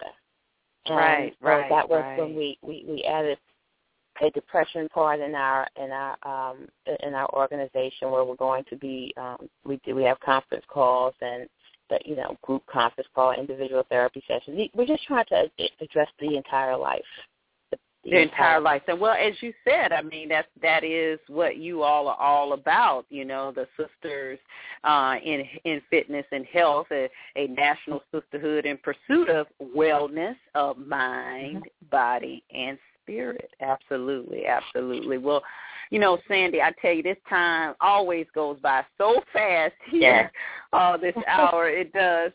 And Right, so right, that was right. when we, we, we added a depression part in our in our um in our organization where we're going to be um we do we have conference calls and the you know group conference call individual therapy sessions we're just trying to address the entire life the, the entire life. And well, as you said, I mean that that is what you all are all about. You know, the sisters uh, in in fitness and health, a, a national sisterhood in pursuit of wellness of mind, Mm-hmm. body, and spirit. Absolutely, absolutely. Well, you know, Sandi, I tell you, this time always goes by so fast here. Uh, this hour it does.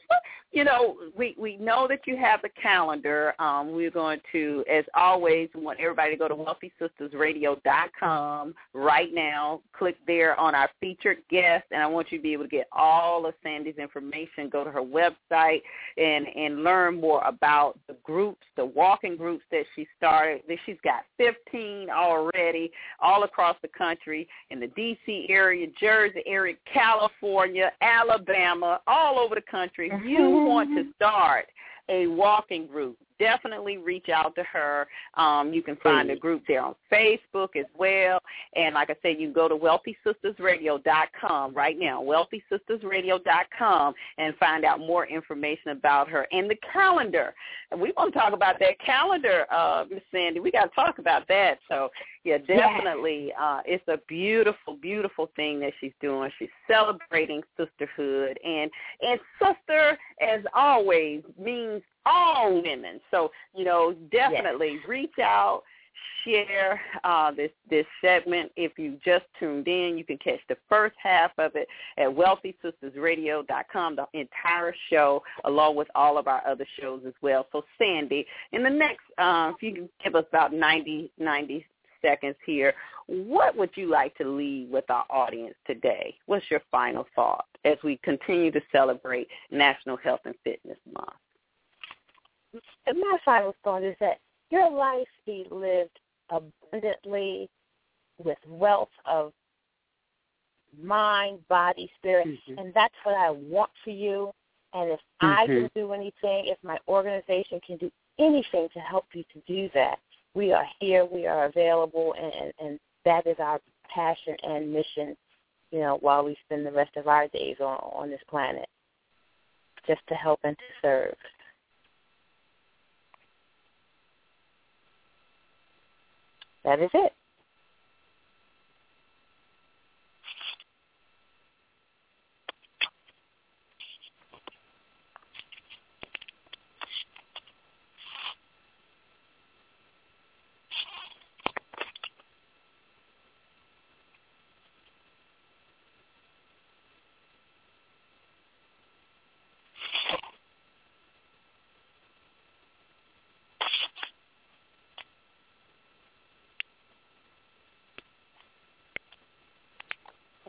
You know, we we know that you have the calendar. Um, we're going to, as always, want everybody to go to wealthysistasradio.com right now. Click there on our featured guest, and I want you to be able to get all of Sandi's information. Go to her website and and learn more about the groups, the walking groups that she started. She's got 15 already, all across the country, in the D.C. area, Jersey area, California, Alabama, all over the country. You want to mm-hmm. start a walking group, definitely reach out to her. Um, you can find the group there on Facebook as well. And like I said, you can go to wealthysistasradio.com right now, wealthysistasradio.com, and find out more information about her and the calendar. And we want to talk about that calendar, uh, Miss Sandi. We got to talk about that. So, yeah, definitely. Uh, it's a beautiful, beautiful thing that she's doing. She's celebrating sisterhood. And, and sister, as always, means all women. So, you know, definitely yes. reach out, share uh, this this segment. If you just tuned in, you can catch the first half of it at wealthysistasradio.com, the entire show, along with all of our other shows as well. So, Sandi, in the next, uh, if you can give us about 90, 90 seconds here, what would you like to leave with our audience today? What's your final thought as we continue to celebrate National Health and Fitness Month? My final thought is that your life be lived abundantly with wealth of mind, body, spirit. Mm-hmm. And that's what I want for you. And if I can do anything, if my organization can do anything to help you to do that, we are here, we are available, and, and that is our passion and mission, you know, while we spend the rest of our days on, on this planet, just to help and to serve. That is it.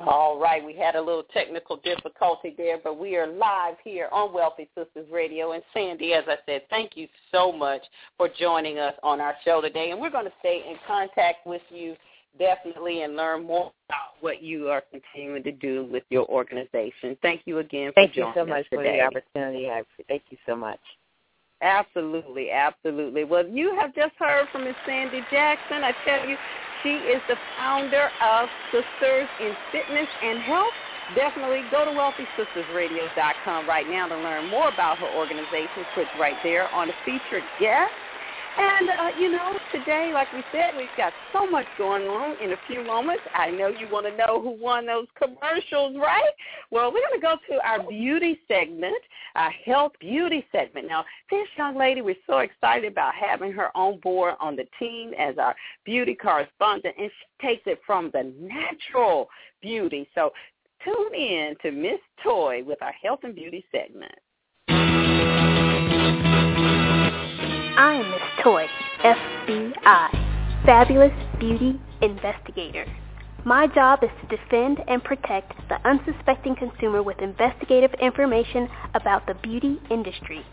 All right, we had a little technical difficulty there, but we are live here on Wealthy Sistas Radio. And Sandi, as I said, thank you so much for joining us on our show today. And we're going to stay in contact with you definitely and learn more about what you are continuing to do with your organization. Thank you again for Thank joining you so much for the opportunity. I, thank you so much. Absolutely, absolutely. Well, you have just heard from Miss Sandi Jackson. I tell you, she is the founder of Sisters in Fitness and Health. Definitely go to wealthysistasradio.com right now to learn more about her organization. Click right there on a featured guest. And, uh, you know, today, like we said, we've got so much going on in a few moments. I know you want to know who won those commercials, right? Well, we're going to go to our beauty segment, our health beauty segment. Now, this young lady, we're so excited about having her on board on the team as our beauty correspondent, and she takes it from the natural beauty. So tune in to Miss Toy with our health and beauty segment. I am Miss Toy, FBI, Fabulous Beauty Investigator. My job is to defend and protect the unsuspecting consumer with investigative information about the beauty industry.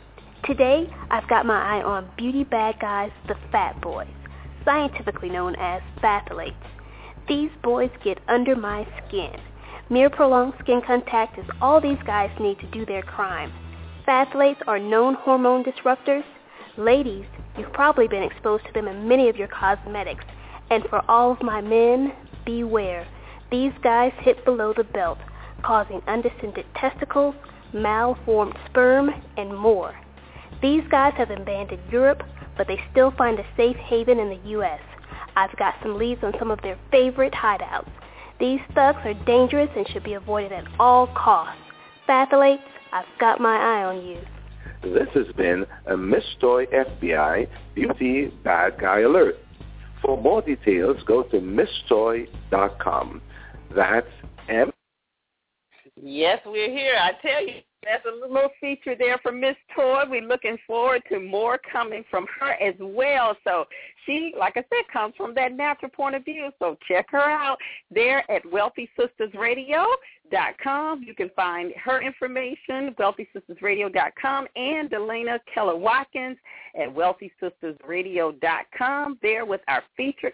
Today, I've got my eye on beauty bad guys, the fat boys, scientifically known as phthalates. These boys get under my skin. Mere prolonged skin contact is all these guys need to do their crime. Phthalates are known hormone disruptors. Ladies, you've probably been exposed to them in many of your cosmetics. And for all of my men, beware. These guys hit below the belt, causing undescended testicles, malformed sperm, and more. These guys have abandoned Europe, but they still find a safe haven in the U.S. I've got some leads on some of their favorite hideouts. These thugs are dangerous and should be avoided at all costs. Phthalates, I've got my eye on you. This has been a Miss Toy FBI Beauty Bad Guy Alert. For more details, go to misstoy.com. That's M. Yes, we're here. I tell you, that's a little feature there from Miss Toy. We're looking forward to more coming from her as well. So she, like I said, comes from that natural point of view. So check her out there at wealthysistasradio.com. You can find her information, WealthySistasRadio.com, and Delana Keller Watkins at WealthySistasRadio.com there with our featured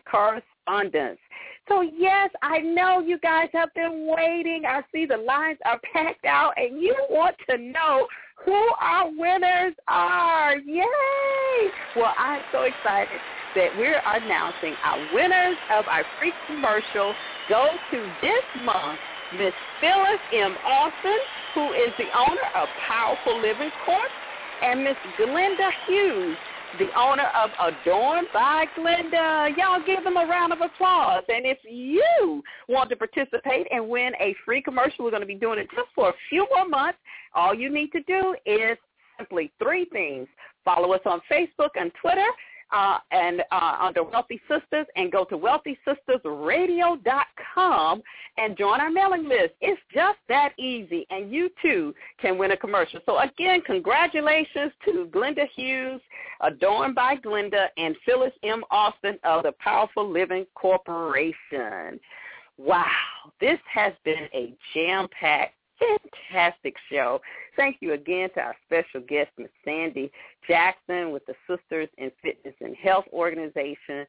correspondents. So yes, I know you guys have been waiting. I see the lines are packed out and you want to know who our winners are. Yay! Well, I'm so excited that we're announcing our winners of our free commercial go to this month Miss Phyllis M. Austin, who is the owner of Powerful Living Corp, and Miss Glenda Hughes, the owner of Adorned by Glenda. Y'all give them a round of applause. And if you want to participate and win a free commercial, we're going to be doing it just for a few more months. All you need to do is simply three things. Follow us on Facebook and Twitter uh, and uh, under Wealthy Sistas and go to wealthysistasradio.com and join our mailing list. It's just that easy, and you too can win a commercial. So again, congratulations to Glenda Hughes, Adorned by Glenda, and Phyllis M. Austin of the Powerful Living Corporation. Wow, this has been a jam-packed fantastic show. Thank you again to our special guest, Ms. Sandi Jackson with the Sisters in Fitness and Health Organization.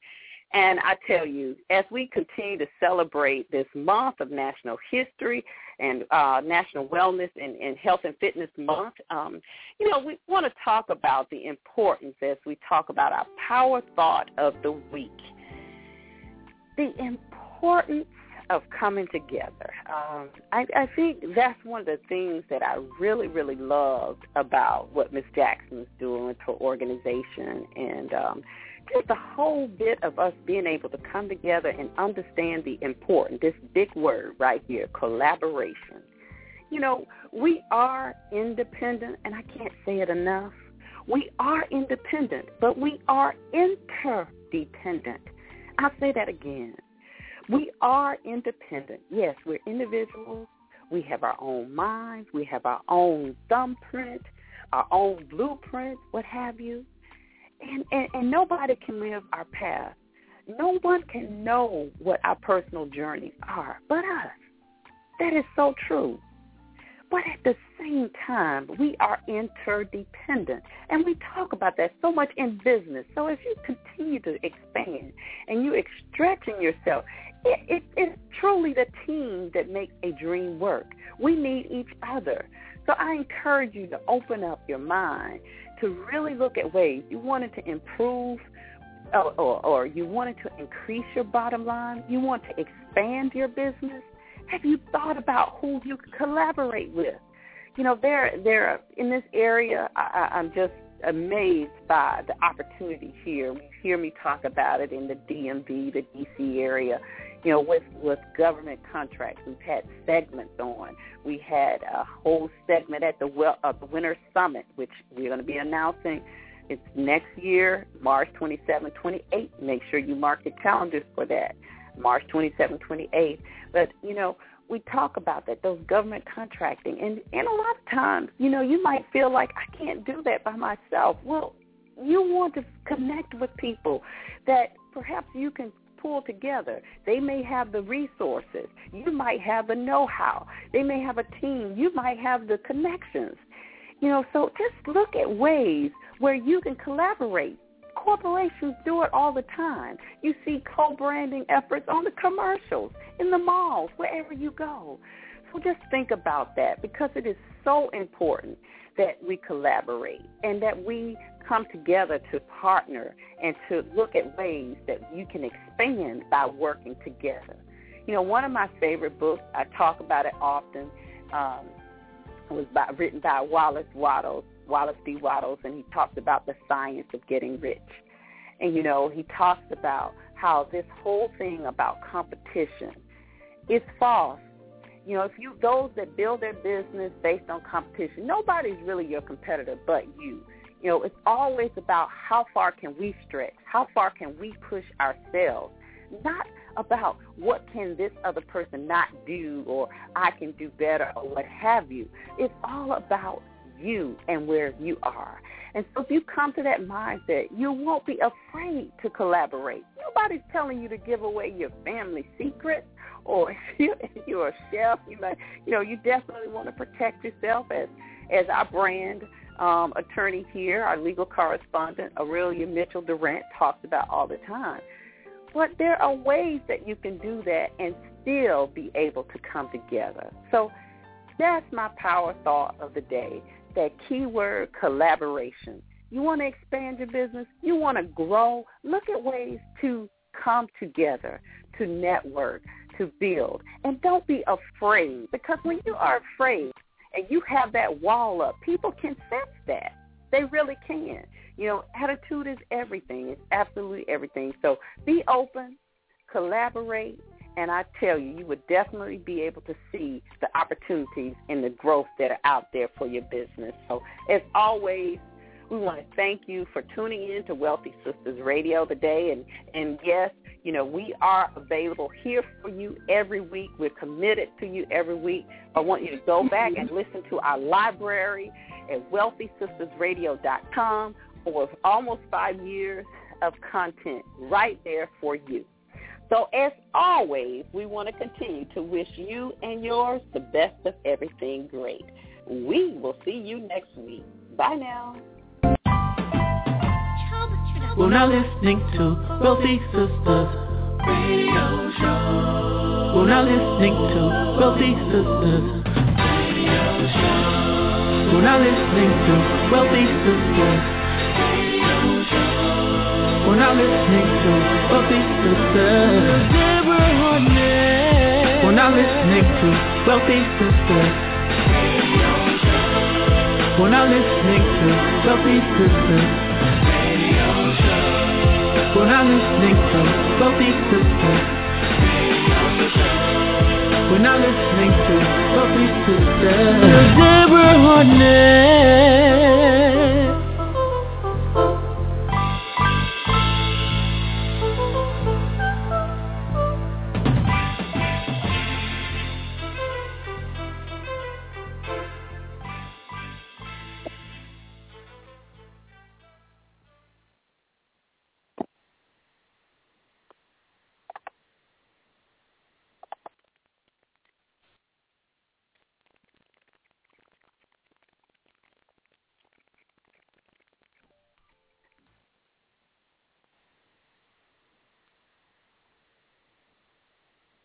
And I tell you, as we continue to celebrate this month of National History and uh, National Wellness and, and Health and Fitness Month, um, you know, we want to talk about the importance as we talk about our power thought of the week. The importance of coming together. Um, I, I think that's one of the things that I really, really loved about what Miss Jackson is doing with her organization and um, just the whole bit of us being able to come together and understand the important, this big word right here, collaboration. You know, we are independent, and I can't say it enough. We are independent, but we are interdependent. I'll say that again. We are independent. Yes, we're individuals. We have our own minds. We have our own thumbprint, our own blueprint, what have you. And, and, and nobody can live our path. No one can know what our personal journeys are but us. That is so true. But at the same time, we are interdependent. And we talk about that so much in business. So as you continue to expand and you're stretching yourself, it, it, it's truly the team that makes a dream work. We need each other. So I encourage you to open up your mind to really look at ways you wanted to improve or, or, or you wanted to increase your bottom line, you want to expand your business, have you thought about who you could collaborate with? You know, there, there in this area, I, I'm just amazed by the opportunity here. You hear me talk about it in the DMV, the DC area. You know, with with government contracts, we've had segments on. We had a whole segment at the well, uh, the Winter Summit, which we're going to be announcing. It's next year, March 27, 28. Make sure you mark your calendars for that. March 27, 28. But, you know, we talk about that, those government contracting. And, and a lot of times, you know, you might feel like, I can't do that by myself. Well, you want to connect with people that perhaps you can pull together. They may have the resources. You might have the know-how. They may have a team. You might have the connections. You know, so just look at ways where you can collaborate corporations do it all the time. You see co-branding efforts on the commercials, in the malls, wherever you go. So just think about that because it is so important that we collaborate and that we come together to partner and to look at ways that you can expand by working together. You know, one of my favorite books, I talk about it often, um, was by, written by Wallace Wattles, Wallace D. Wattles, and he talks about the science of getting rich. And, you know, he talks about how this whole thing about competition is false. You know, if you those that build their business based on competition, nobody's really your competitor but you. You know, it's always about how far can we stretch, how far can we push ourselves, not about what can this other person not do or I can do better or what have you. It's all about you and where you are. And so if you come to that mindset, you won't be afraid to collaborate. Nobody's telling you to give away your family secrets or if you're, a chef, you know, you know, you definitely want to protect yourself as as our brand um, attorney here, our legal correspondent, Aurelia Mitchell Durant, talks about all the time. But there are ways that you can do that and still be able to come together. So that's my power thought of the day that keyword collaboration. You want to expand your business? You want to grow? Look at ways to come together, to network, to build. And don't be afraid because when you are afraid and you have that wall up, people can sense that. They really can. You know, attitude is everything. It's absolutely everything. So be open, collaborate, and I tell you, you would definitely be able to see the opportunities and the growth that are out there for your business. So as always, we want to thank you for tuning in to Wealthy Sistas Radio today. And, and yes, you know, we are available here for you every week. We're committed to you every week. I want you to go back and listen to our library at wealthysistasradio.com for almost five years of content right there for you. So as always, we want to continue to wish you and yours the best of everything great. We will see you next week. Bye now. We're now listening to Wealthy Sistas Radio Show. We're now listening to Wealthy Sistas Radio Show. We're now listening to Wealthy Sistas Radio Show. We're now listening to Wealthy Sistas. We're now listening to Wealthy Show. We're now listening to Wealthy Sistas we're not listening to Wealthy Sistas. We're not listening to Wealthy Sistas. Deborah Hardnett.